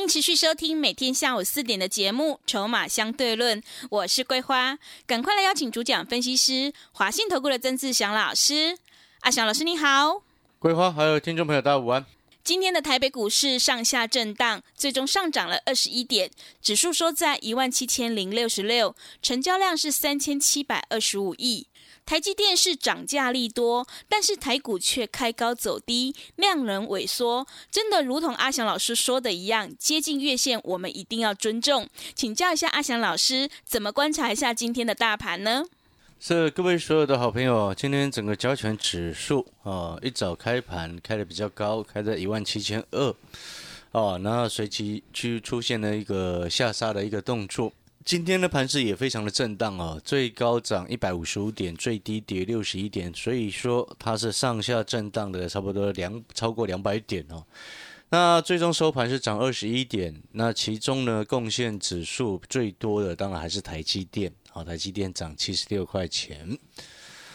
并持续收听每天下午四点的节目《筹码相对论》，我是桂花，赶快来邀请主讲分析师华信投顾的曾志祥老师。阿祥老师你好，桂花还有听众朋友大家午安。今天的台北股市上下震荡，最终上涨了二十一点，指数收在一万七千零六十六，成交量是三千七百二十五亿。台积电是涨价利多，但是台股却开高走低，量能萎缩，真的如同阿翔老师说的一样，接近月线，我们一定要尊重。请教一下阿翔老师，怎么观察一下今天的大盘呢？是各位所有的好朋友，今天整个交权指数啊，一早开盘开的比较高，开在一万七千二，哦，然后随即去出现了一个下杀的一个动作。今天的盘势也非常的震荡哦，最高涨一百五十五点，最低跌六十一点，所以说它是上下震荡的，差不多两超过两百点哦。那最终收盘是涨二十一点，那其中呢贡献指数最多的当然还是台积电。好，台积电涨七十六块钱，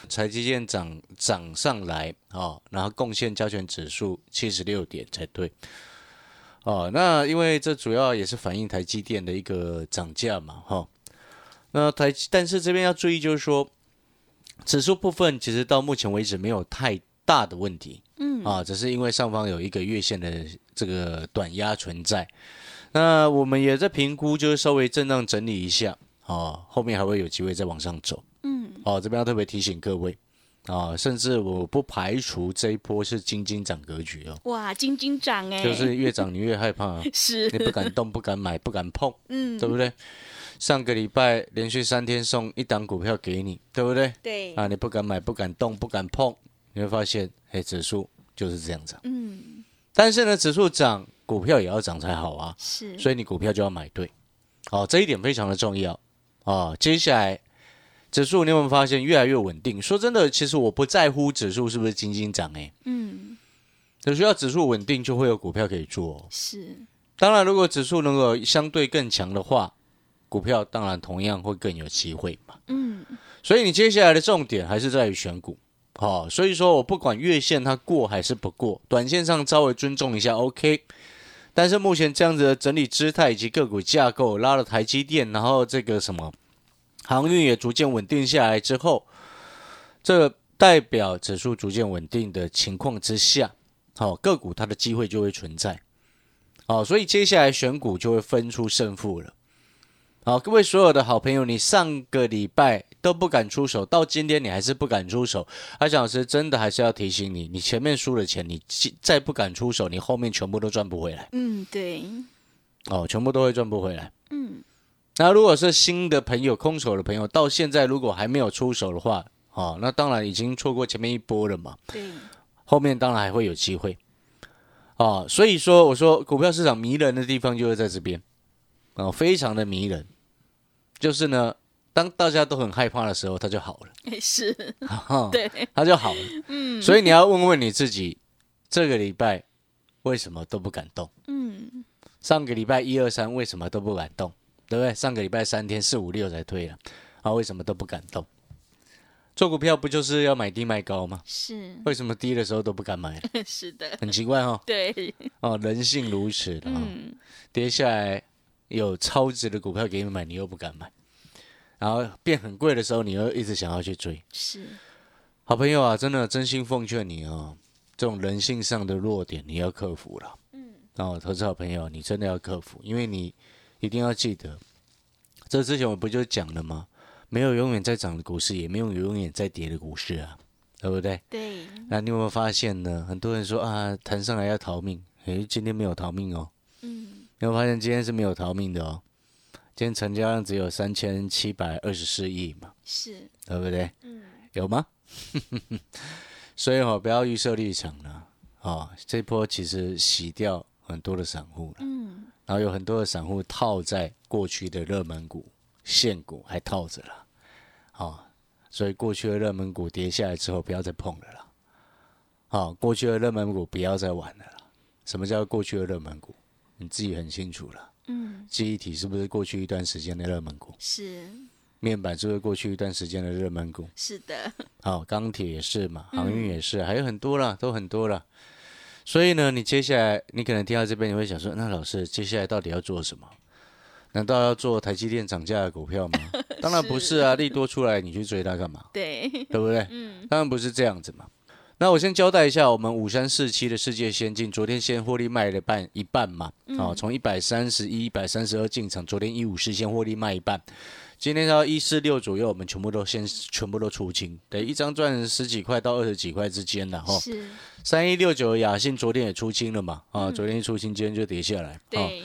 台积电涨涨上来，哦，然后贡献加权指数七十六点才对，哦，那因为这主要也是反映台积电的一个涨价嘛，哈，那台但是这边要注意就是说，指数部分其实到目前为止没有太大的问题，嗯，啊，只是因为上方有一个月线的这个短压存在，那我们也在评估，就是稍微震荡整理一下。哦，后面还会有机会再往上走。嗯，哦，这边要特别提醒各位，啊，甚至我不排除这一波是金金涨格局哦。哇，金金涨哎，就是越涨你越害怕，是，你不敢动，不敢买，不敢碰，嗯，对不对？上个礼拜连续三天送一档股票给你，对不对？对。啊，你不敢买，不敢动，不敢碰，你会发现，哎，指数就是这样涨。嗯。但是呢，指数涨，股票也要涨才好啊。是。所以你股票就要买对，好，这一点非常的重要。啊，接下来指数你有没有发现越来越稳定？说真的，其实我不在乎指数是不是金金涨哎，嗯，只需要指数稳定，就会有股票可以做。是，当然，如果指数能够相对更强的话，股票当然同样会更有机会嘛。嗯，所以你接下来的重点还是在于选股。好，所以说我不管月线它过还是不过，短线上稍微尊重一下，OK。但是目前这样子的整理姿态以及个股架构拉了台积电，然后这个什么航运也逐渐稳定下来之后，这代表指数逐渐稳定的情况之下，好个股它的机会就会存在，好，所以接下来选股就会分出胜负了。好，各位所有的好朋友，你上个礼拜都不敢出手，到今天你还是不敢出手。阿强老师真的还是要提醒你，你前面输了钱，你再不敢出手，你后面全部都赚不回来。嗯，对。哦，全部都会赚不回来。嗯。那如果是新的朋友、空手的朋友，到现在如果还没有出手的话，哦，那当然已经错过前面一波了嘛。对。后面当然还会有机会。哦，所以说我说股票市场迷人的地方就是在这边，哦，非常的迷人。就是呢，当大家都很害怕的时候，它就好了。是，对，它就好了。嗯，所以你要问问你自己，这个礼拜为什么都不敢动？嗯，上个礼拜一二三为什么都不敢动？对不对？上个礼拜三天四五六才退了，啊，为什么都不敢动？做股票不就是要买低卖高吗？是。为什么低的时候都不敢买？是的。很奇怪哦。对。哦，人性如此的。嗯。跌下来。有超值的股票给你买，你又不敢买，然后变很贵的时候，你又一直想要去追。是，好朋友啊，真的真心奉劝你哦，这种人性上的弱点你要克服了。嗯，哦，投资好朋友，你真的要克服，因为你一定要记得，这之前我不就讲了吗？没有永远在涨的股市，也没有永远在跌的股市啊，对不对？对。那你有没有发现呢？很多人说啊，谈上来要逃命，诶，今天没有逃命哦。嗯。你会发现今天是没有逃命的哦，今天成交量只有三千七百二十四亿嘛，是，对不对？嗯，有吗？所以哦，不要预设立场了，哦，这波其实洗掉很多的散户了，嗯，然后有很多的散户套在过去的热门股、现股还套着了，啊，所以过去的热门股跌下来之后，不要再碰了啦。好，过去的热门股不要再玩了啦。什么叫过去的热门股？你自己很清楚了。嗯，记忆体是不是过去一段时间的热门股？是面板是不是过去一段时间的热门股？是的，好，钢铁也是嘛，航嗯运也是，还有很多啦，都很多啦。所以呢，你接下来你可能听到这边，你会想说，那老师接下来到底要做什么？难道要做台积电涨价的股票吗？当然不是啊，利多出来你去追它干嘛？对，对不对？嗯，当然不是这样子嘛。那我先交代一下，我们五三四七的世界先进，昨天先获利卖了半一半嘛，哦，从一百三十一、一百三十二进场，昨天一五四先获利卖一半，今天到一四六左右，我们全部都先全部都出清，对，一张赚十几块到二十几块之间了哈。是，三一六九的雅信昨天也出清了嘛，啊，昨天一出清，今天就跌下来，哦，对，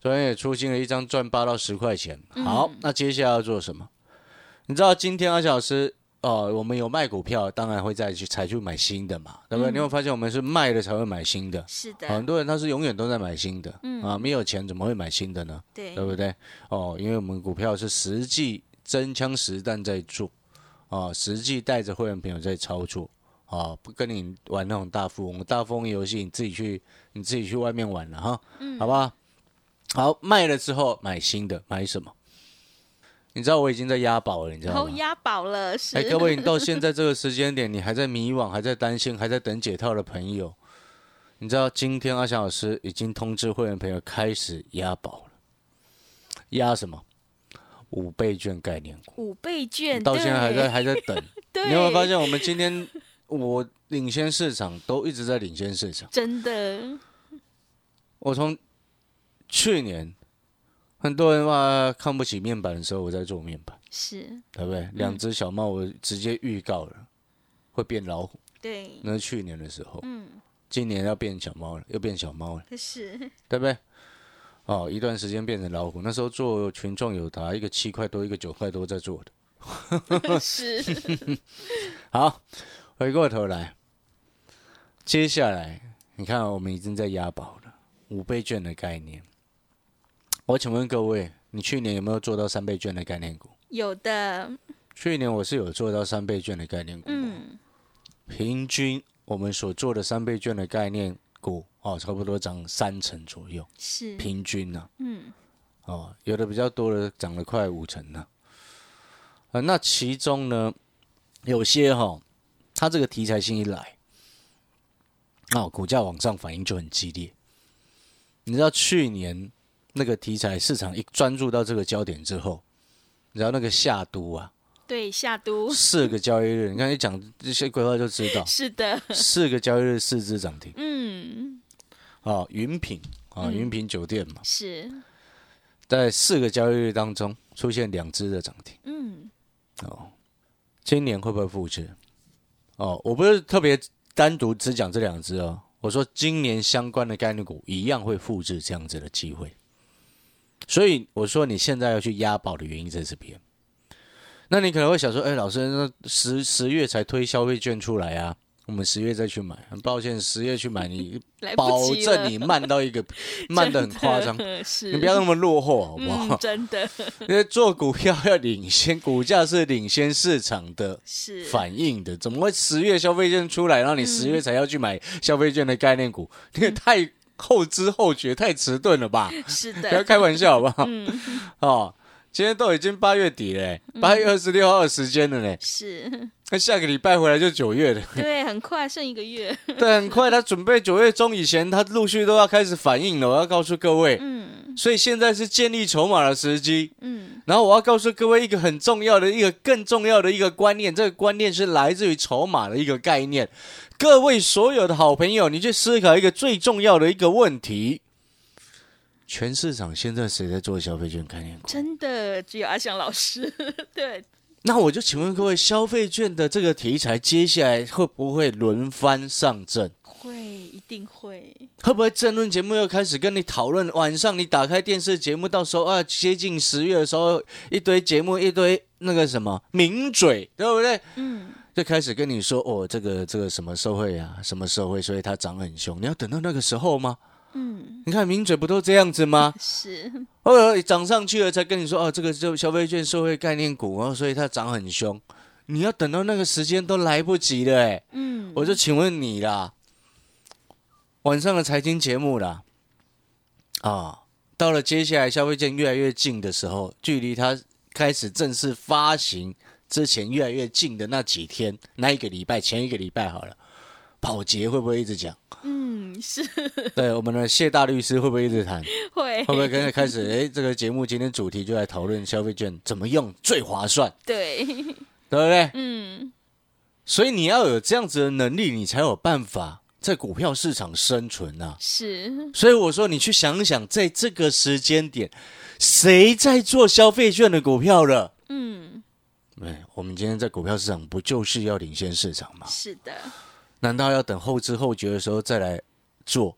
昨天也出清了一张赚八到十块钱。嗯。好，那接下来要做什么？你知道今天阿小老师哦，我们有卖股票，当然会再去才去买新的嘛，对不对？嗯你会发现我们是卖了才会买新的，是的很，多人他是永远都在买新的，嗯啊，没有钱怎么会买新的呢？对，对不对？哦，因为我们股票是实际真枪实弹在做，啊，实际带着会员朋友在操作，啊，不跟你玩那种大富翁、大富翁游戏，你自己去你自己去外面玩了哈，好不好？好，卖了之后买新的，买什么？你知道我已经在押宝了，你知道吗？押宝了，是，哎，各位，你到现在这个时间点，你还在迷惘，还在担心，还在等解套的朋友，你知道今天阿翔老师已经通知会员朋友开始押宝了，押什么？五倍券概念股，五倍券，到现在还在，还在等。对，你有没有发现，我们今天我领先市场，都一直在领先市场。真的，我从去年很多人话看不起面板的时候，我在做面板，是，对不对？两只小猫我直接预告了会变老虎，对，那是去年的时候。嗯，今年要变小猫了，又变小猫了，是，对不对？哦，一段时间变成老虎，那时候做群众有达一个七块多，一个九块多在做的。是，好，回过头来，接下来你看我们已经在押宝了，五倍券的概念。我请问各位，你去年有没有做到三倍券的概念股？有的，去年我是有做到三倍券的概念股，嗯，平均我们所做的三倍券的概念股哦，差不多涨三成左右，是，平均呢、嗯，哦，有的比较多的涨了快五成呢。啊，那其中呢，有些哈、它这个题材性一来，哦，股价往上反应就很激烈。你知道去年那个题材市场一专注到这个焦点之后，然后那个下都啊，对，下都，四个交易日，你看一讲这些规划就知道，是的，四个交易日四只涨停。嗯，啊，云品啊，云品酒店嘛，是，在四个交易日当中出现两只的涨停。嗯，哦，今年会不会复制？哦，我不是特别单独只讲这两只哦，我说今年相关的概念股一样会复制这样子的机会。所以我说你现在要去押宝的原因在这边。那你可能会想说，哎，老师，那十十月才推消费券出来啊，我们十月再去买。很抱歉，十月去买你 保证你慢到一个 慢的很夸张，是，你不要那么落后好不好？嗯，真的 因为做股票要领先，股价是领先市场的，反应的，怎么会十月消费券出来，然后你十月才要去买消费券的概念股？你也太后知后觉，太迟钝了吧？是的。不要的，开玩笑好不好？嗯，哦，今天都已经八月底了，八月二十六号的时间了呢，是，那下个礼拜回来就九月了，对，很快，剩一个月，对，很快，他准备九月中以前，他陆续都要开始反应了。我要告诉各位，嗯。所以现在是建立筹码的时机。嗯，然后我要告诉各位一个很重要的一个更重要的一个观念，这个观念是来自于筹码的一个概念。各位所有的好朋友，你去思考一个最重要的一个问题：全市场现在谁在做消费券概念股？真的只有阿翔老师，对，那我就请问各位，消费券的这个题材接下来会不会轮番上阵？会，一定会，会不会争论节目又开始跟你讨论？晚上你打开电视节目，到时候啊，接近十月的时候，一堆节目，一堆那个什么名嘴，对不对？嗯，就开始跟你说哦，这个这个什么社会啊，什么社会，所以它涨很凶。你要等到那个时候吗？嗯，你看名嘴不都这样子吗？是，哦，涨上去了才跟你说哦，这个就消费券、社会概念股哦，所以它涨很凶。你要等到那个时间都来不及了，哎，嗯，我就请问你啦，晚上的财经节目啦，啊，到了接下来消费券越来越近的时候，距离它开始正式发行之前越来越近的那几天，那一个礼拜前一个礼拜好了，保洁会不会一直讲？嗯，是对，我们的谢大律师会不会一直谈？会，会不会跟着开始？哎，这个节目今天主题就来讨论消费券怎么用最划算，对，对不对？嗯，所以你要有这样子的能力，你才有办法在股票市场生存啊。是，所以我说，你去想想，在这个时间点，谁在做消费券的股票了？嗯，对，我们今天在股票市场不就是要领先市场吗？是的，难道要等后知后觉的时候再来做？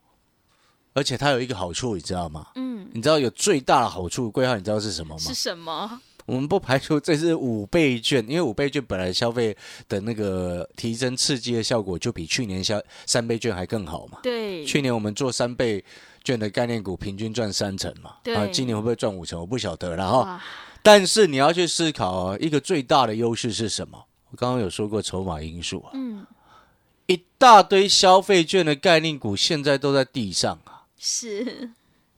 而且它有一个好处，你知道吗？嗯，你知道有最大的好处，贵号你知道是什么吗是？什么？我们不排除这是五倍券，因为五倍券本来消费的那个提升刺激的效果就比去年消三倍券还更好嘛。对，去年我们做三倍券的概念股，平均赚三成嘛。对啊，今年会不会赚五成？我不晓得了哈。但是你要去思考啊，一个最大的优势是什么？我刚刚有说过筹码因素啊，嗯，一大堆消费券的概念股现在都在地上啊，是，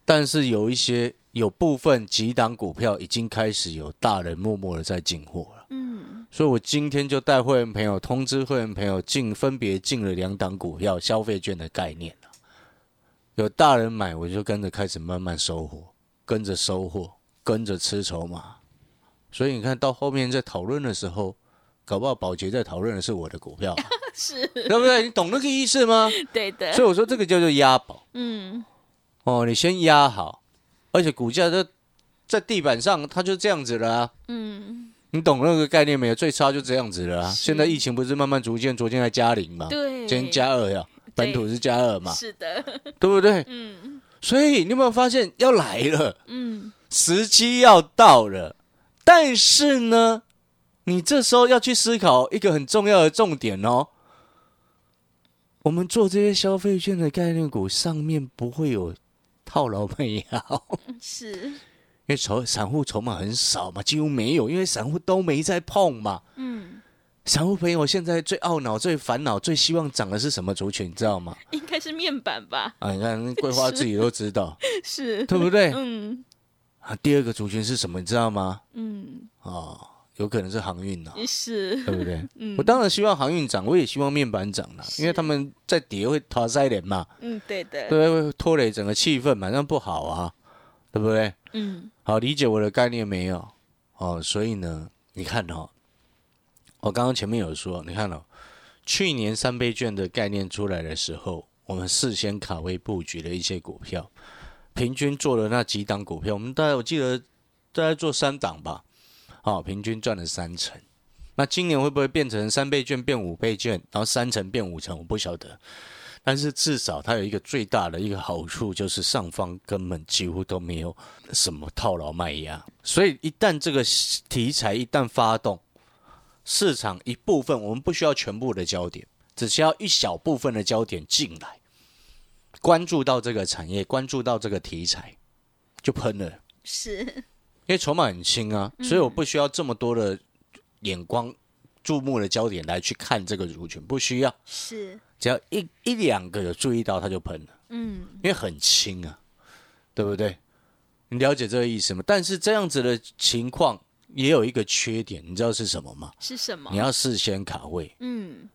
但是有一些有部分几档股票已经开始有大人默默的在进货了。嗯，所以我今天就带会员朋友通知会员朋友进，分别进了两档股票消费券的概念了。有大人买，我就跟着开始慢慢收获，跟着收获，跟着吃筹码。所以你看到后面在讨论的时候，搞不好宝洁在讨论的是我的股票，是，对不对？你懂那个意思吗？对的，所以我说这个叫做押宝嗯，哦，你先压好，而且股价在在地板上，它就这样子了啊。嗯，你懂那个概念没有？最差就这样子了啊！现在疫情不是慢慢逐渐，昨天还加零嘛，对，今天加二呀，本土是加二嘛，是的，对不对？嗯所以你有没有发现要来了，嗯，时机要到了？但是呢，你这时候要去思考一个很重要的重点哦。我们做这些消费券的概念股，上面不会有套牢卖压哦，是，因为筹散户筹码很少嘛，几乎没有，因为散户都没在碰嘛。嗯，散户朋友现在最懊恼、最烦恼、最希望涨的是什么族群？你知道吗？应该是面板吧？啊，你看桂花自己都知道，是，对不对？嗯啊，第二个族群是什么？你知道吗？嗯，啊，有可能是航运啊，是，对不对？嗯我当然希望航运涨，我也希望面板涨了，因为他们在跌会拖塞脸嘛，嗯，对的，对？会拖累整个气氛嘛，那不好啊，对不对？嗯好，理解我的概念没有？哦，所以呢，你看哦，我刚刚前面有说，你看哦，去年三倍券的概念出来的时候，我们事先卡位布局了一些股票，平均做了那几档股票，我们大概我记得大概做三档吧，好、平均赚了三成。那今年会不会变成三倍券变五倍券，然后三成变五成？我不晓得。但是至少它有一个最大的一个好处，就是上方根本几乎都没有什么套牢卖压，所以一旦这个题材一旦发动，市场一部分我们不需要全部的焦点，只需要一小部分的焦点进来，关注到这个产业，关注到这个题材，就喷了。是，因为筹码很轻啊，所以我不需要这么多的眼光、注目的焦点来去看这个族群，不需要，是，只要一一两个有注意到，它就喷了。嗯因为很轻啊，对不对？你了解这个意思吗？但是这样子的情况也有一个缺点，你知道是什么吗？是什么你？要事先卡位，嗯，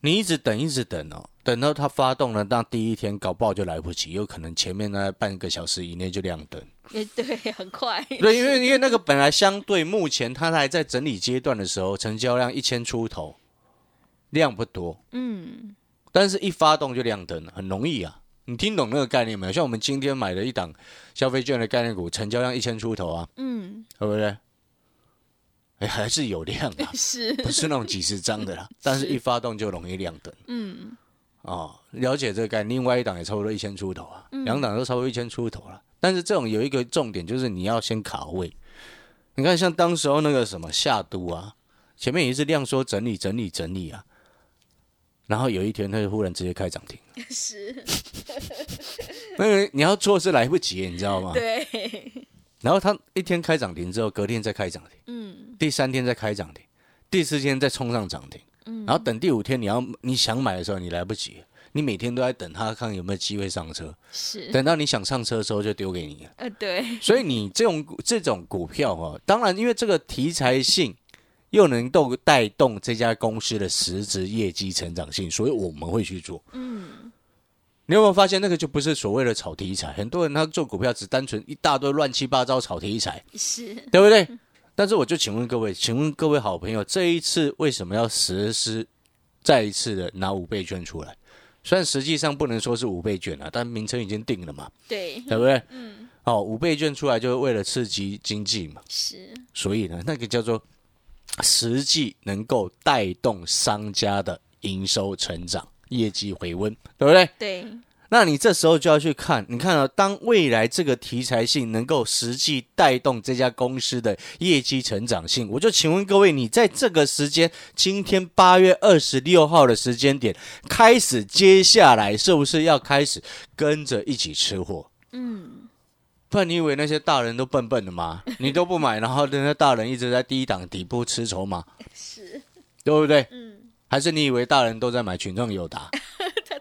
你一直等，一直等哦，等到它发动了，那第一天搞不好就来不及，有可能前面那半个小时以内就亮灯。也 对，很快，对，因为因为那个本来相对目前它还在整理阶段的时候，成交量一千出头，量不多，嗯，但是一发动就亮灯了，很容易啊。你听懂那个概念没有？像我们今天买了一档消费券的概念股，成交量一千出头啊，嗯，对不对？哎，还是有量啊，是，不是那种几十张的啦。但是一发动就容易亮灯嗯哦。了解这个概念，另外一档也差不多一千出头啊，两档都差不多一千出头了。但是这种有一个重点，就是你要先卡位。你看，像当时候那个什么夏都啊，前面也是量缩整理整理整理啊，然后有一天它就忽然直接开涨停，是，那个你要做是来不及，你知道吗？对，然后它一天开涨停之后，隔天再开涨停，嗯。第三天再开涨停，第四天再冲上涨停，嗯。然后等第五天你要你想买的时候，你来不及，你每天都在等他看有没有机会上车，是，等到你想上车的时候就丢给你了。呃对，所以你这种这种股票哦，当然因为这个题材性又能够带动这家公司的实质业绩成长性，所以我们会去做。嗯你有没有发现那个就不是所谓的炒题材？很多人他做股票只单纯一大堆乱七八糟炒题材，是，对不对？但是我就请问各位，请问各位好朋友，这一次为什么要实施再一次的拿五倍券出来？虽然实际上不能说是五倍券啊，但名称已经定了嘛，对，对不对？嗯。哦，五倍券出来就是为了刺激经济嘛，是，所以呢，那个叫做实际能够带动商家的营收成长、业绩回温，对不对？对，那你这时候就要去看，你看啊，当未来这个题材性能够实际带动这家公司的业绩成长性，我就请问各位，你在这个时间，今天八月二十六号的时间点开始，接下来是不是要开始跟着一起吃货？嗯不然你以为那些大人都笨笨的吗？你都不买，然后人家大人一直在第一档底部吃筹码，是，对不对？嗯，还是你以为大人都在买群众友达？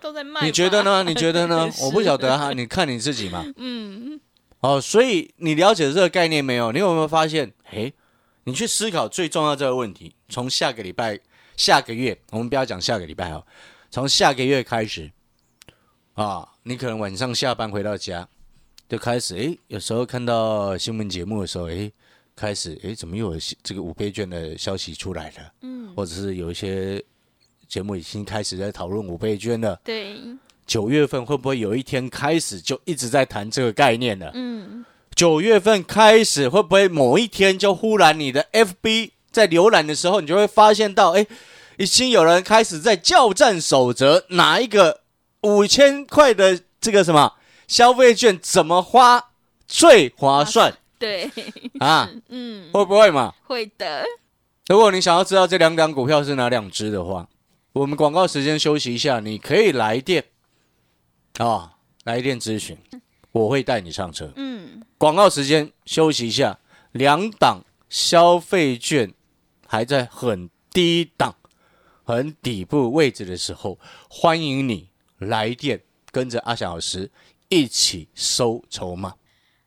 他都在卖，你觉得？呢？你觉得呢？我不晓得哈、你看你自己嘛。嗯哦，所以你了解这个概念没有？你有没有发现？诶，你去思考最重要这个问题。从下个礼拜、下个月，我们不要讲下个礼拜哦，从下个月开始啊，你可能晚上下班回到家，就开始诶，有时候看到新闻节目的时候，诶，开始诶，怎么又有这个五倍券的消息出来了？嗯，或者是有一些节目已经开始在讨论五倍券了。对，九月份会不会有一天开始就一直在谈这个概念了？嗯九月份开始会不会某一天就忽然你的 FB 在浏览的时候，你就会发现到，哎，已经有人开始在叫战守则，哪一个五千块的这个什么消费券怎么花最划算对，啊？嗯，会不会嘛？会的，如果你想要知道这两档股票是哪两只的话，我们广告时间休息一下，你可以来电啊、来电咨询，我会带你上车。嗯，广告时间休息一下，两档消费券还在很低档、很底部位置的时候，欢迎你来电，跟着阿翔老师一起收筹码。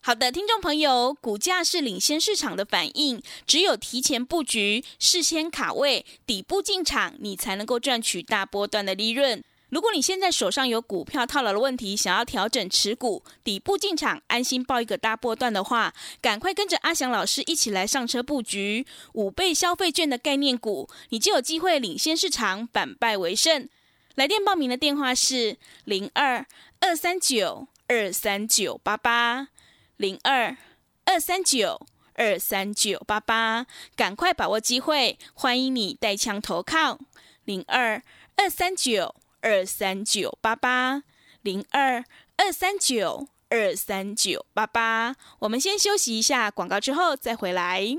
好的，听众朋友，股价是领先市场的反应，只有提前布局、事先卡位、底部进场，你才能够赚取大波段的利润。如果你现在手上有股票套牢的问题，想要调整持股、底部进场，安心报一个大波段的话，赶快跟着阿翔老师一起来上车布局五倍消费券的概念股，你就有机会领先市场，反败为胜。来电报名的电话是零二二三九二三九八八。零二二三九二三九八八，赶快把握机会，欢迎你带枪投靠。零二二三九二三九八八，零二二三九二三九八八。我们先休息一下广告，之后再回来。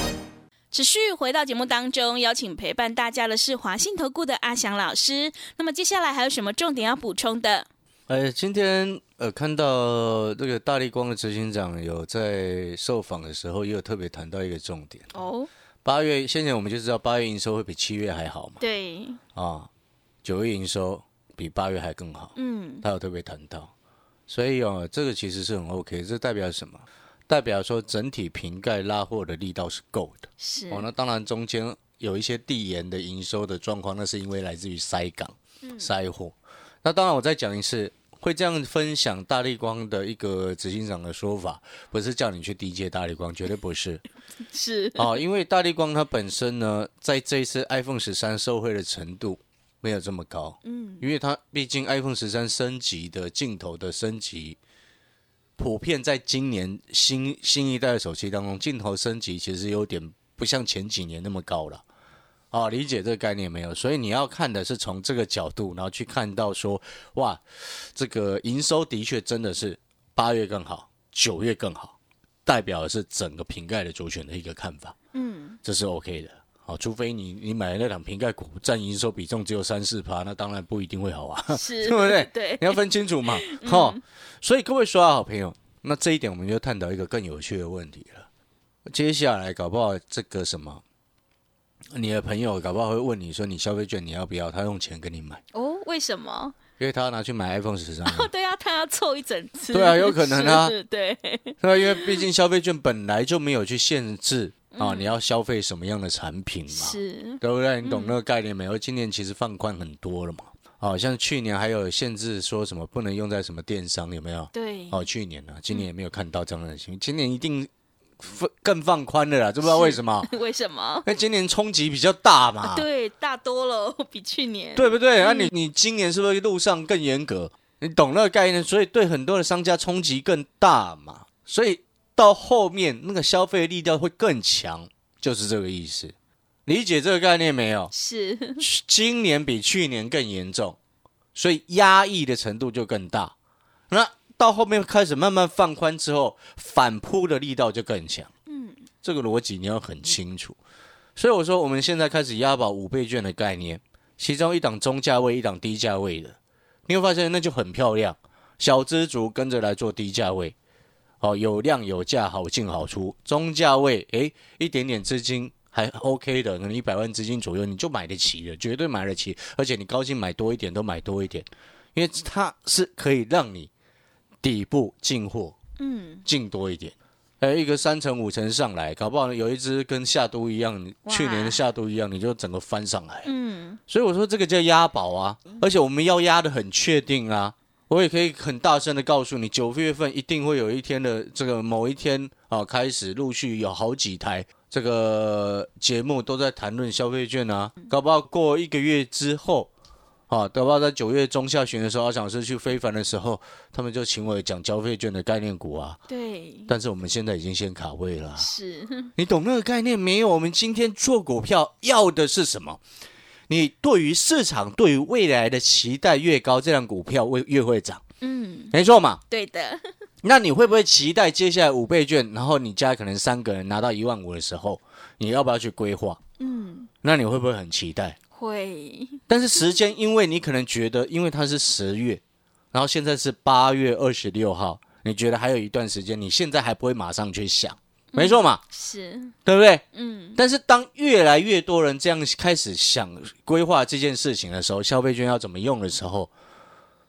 持续回到节目当中，邀请陪伴大家的是华信投顾的阿翔老师。那么接下来还有什么重点要补充的？呃，今天呃看到这个大力光的执行长有在受访的时候，也有特别谈到一个重点。哦，八月现在我们就知道八月营收会比七月还好嘛，对，啊，九月营收比八月还更好，嗯，他有特别谈到，所以哦，这个其实是很 OK，这代表什么？代表说整体瓶盖拉货的力道是够的。是，哦，那当然中间有一些递延的营收的状况，那是因为来自于塞港、塞货。那当然，我再讲一次，会这样分享大力光的一个执行长的说法，不是叫你去低阶大力光，绝对不是。是，哦，因为大力光它本身呢，在这一次 iPhone 十三受惠的程度没有这么高，嗯，因为它毕竟 iPhone 十三升级的镜头的升级，普遍在今年新新一代的手机当中，镜头升级其实有点不像前几年那么高了。哦，理解这个概念没有？所以你要看的是从这个角度，然后去看到说，哇，这个营收的确真的是八月更好，九月更好，代表的是整个瓶盖的主选的一个看法。嗯，这是 OK 的。好，除非你你买的那两瓶盖股占营收比重只有三四趴，那当然不一定会好啊，是，对不对？对，你要分清楚嘛。哈、所以各位说啊，好朋友，那这一点我们就探讨一个更有趣的问题了。接下来搞不好这个什么，你的朋友搞不好会问你说，你消费券你要不要？他用钱跟你买，哦，为什么？因为他要拿去买 iPhone 十三。哦，对啊，他要凑一整次。对啊有可能啊 对，对啊，因为毕竟消费券本来就没有去限制啊，你要消费什么样的产品嘛。是，对不对？你懂那个概念没有？今年其实放宽很多了嘛。好、像去年还有限制，说什么不能用在什么电商，有没有？对，哦，去年呢、今年也没有看到这样的新闻。今年一定放更放宽了啦，知不知道为什么？为什么？因为今年冲击比较大嘛，对，大多了，比去年。对不对？那、你你今年是不是路上更严格？你懂那个概念，所以对很多的商家冲击更大嘛。所以到后面那个消费力道会更强，就是这个意思。理解这个概念没有？是，今年比去年更严重，所以压抑的程度就更大。那到后面开始慢慢放宽之后，反扑的力道就更强。嗯，这个逻辑你要很清楚。所以我说，我们现在开始押宝五倍券的概念，其中一档中价位，一档低价位的，你会发现那就很漂亮。小资族跟着来做低价位，哦，有量有价，好进好出。中价位，诶，一点点资金还 OK 的，可能一百万资金左右，你就买得起的，绝对买得起。而且你高兴买多一点都买多一点，因为它是可以让你底部进货嗯，进多一点。呃，一个三成五成上来，搞不好有一只跟夏都一样，去年的夏都一样，你就整个翻上来。嗯，所以我说这个叫押宝啊，而且我们要押的很确定啊。我也可以很大声的告诉你，九月份一定会有一天的这个某一天啊，开始陆续有好几台这个节目都在谈论消费券啊，搞不好过一个月之后。啊，搞不好在九月中下旬的时候，阿想是去非凡的时候，他们就请我讲消费券的概念股啊。对，但是我们现在已经先卡位了啊，是，你懂那个概念没有？我们今天做股票要的是什么？你对于市场对于未来的期待越高，这辆股票会越会涨，嗯，没错嘛？对的，那你会不会期待接下来五倍券，然后你家可能三个人拿到一万五的时候，你要不要去规划？嗯，那你会不会很期待？会，但是时间，因为你可能觉得，因为它是十月，然后现在是八月二十六号，你觉得还有一段时间，你现在还不会马上去想，没错嘛？是，对不对？嗯，但是当越来越多人这样开始想规划这件事情的时候，消费券要怎么用的时候，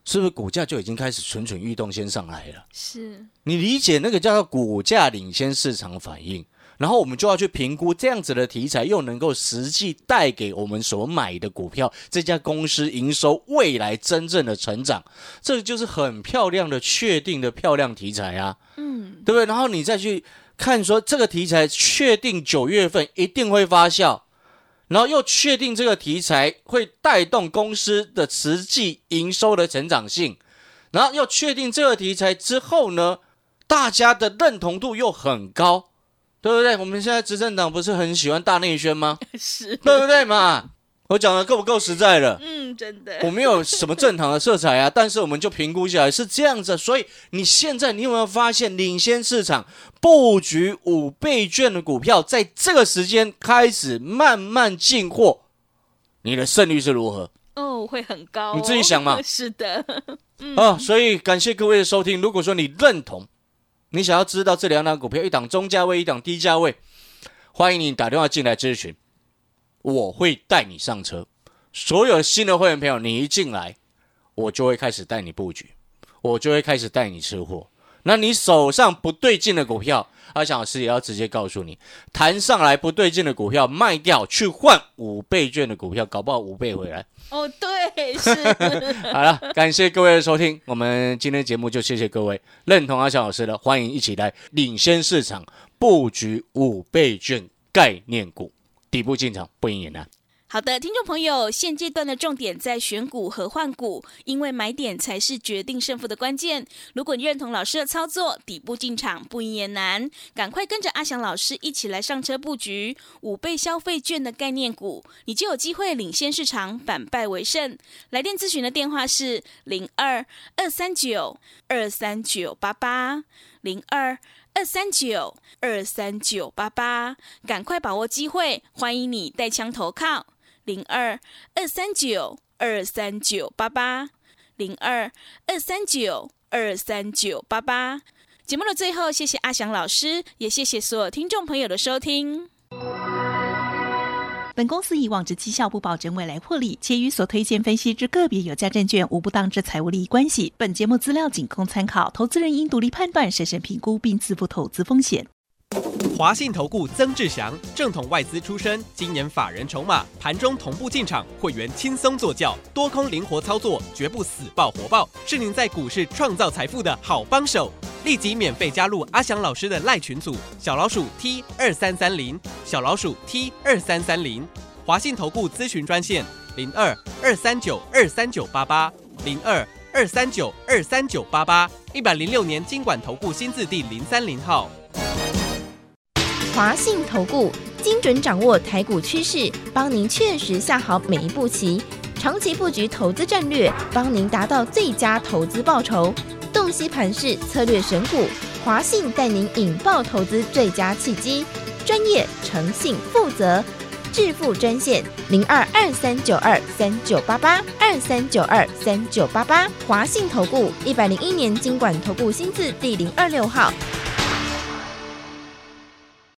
是不是股价就已经开始蠢蠢欲动，先上来了？是，你理解那个叫做股价领先市场反应，然后我们就要去评估这样子的题材又能够实际带给我们所买的股票这家公司营收未来真正的成长，这就是很漂亮的确定的漂亮题材啊。嗯，对不对？然后你再去看说这个题材确定九月份一定会发酵，然后又确定这个题材会带动公司的实际营收的成长性，然后又确定这个题材之后呢，大家的认同度又很高，对不对？我们现在执政党不是很喜欢大内宣吗？是，对不对嘛？我讲的够不够实在了？嗯，真的，我没有什么正常的色彩啊，但是我们就评估下来是这样子，所以你现在你有没有发现，领先市场布局五倍券的股票，在这个时间开始慢慢进货，你的胜率是如何哦，会很高哦，你自己想嘛是的，啊？所以感谢各位的收听。如果说你认同，你想要知道这两档股票，一档中价位，一档低价位，欢迎你打电话进来咨询，我会带你上车。所有新的会员朋友，你一进来，我就会开始带你布局，我就会开始带你吃货。那你手上不对劲的股票，阿翔老师也要直接告诉你，谈上来不对劲的股票卖掉，去换五倍券的股票，搞不好五倍回来。哦，对，是，好了，感谢各位的收听，我们今天节目就谢谢各位认同阿翔老师的，欢迎一起来领先市场布局五倍券概念股，底部进场不赢也难。好的，听众朋友，现阶段的重点在选股和换股，因为买点才是决定胜负的关键。如果你认同老师的操作，底部进场不赢也难，赶快跟着阿翔老师一起来上车布局五倍消费券的概念股，你就有机会领先市场，反败为胜。来电咨询的电话是零二二三九二三九八八零二二三九二三九八八，赶快把握机会，欢迎你带枪投靠。零二二三九二三九八八，零二二三九二三九八八。节目的最后，谢谢阿翔老师，也谢谢所有听众朋友的收听。本公司以往之绩效不保证未来获利，且与所推荐分析之个别有价证券无不当之财务利益关系。本节目资料仅供参考，投资人应独立判断、审慎评估并自负投资风险。华信投顾曾志祥，正统外资出身，今年法人筹码，盘中同步进场，会员轻松做教，多空灵活操作，绝不死爆活爆，是您在股市创造财富的好帮手。立即免费加入阿翔老师的赖群组，小老鼠 T 二三三零，小老鼠 T 二三三零，华信投顾咨询专线零二二三九二三九八八零二二三九二三九八八，一百零六年经管投顾新字第零三零号。华信投顾精准掌握台股趋势，帮您确实下好每一步棋，长期布局投资战略，帮您达到最佳投资报酬。洞悉盘势策略选股，华信带您引爆投资最佳契机，专业、诚信、负责，致富专线零二二三九二三九八八二三九二三九八八，华信投顾一百零一年经管投顾新字第零二六号。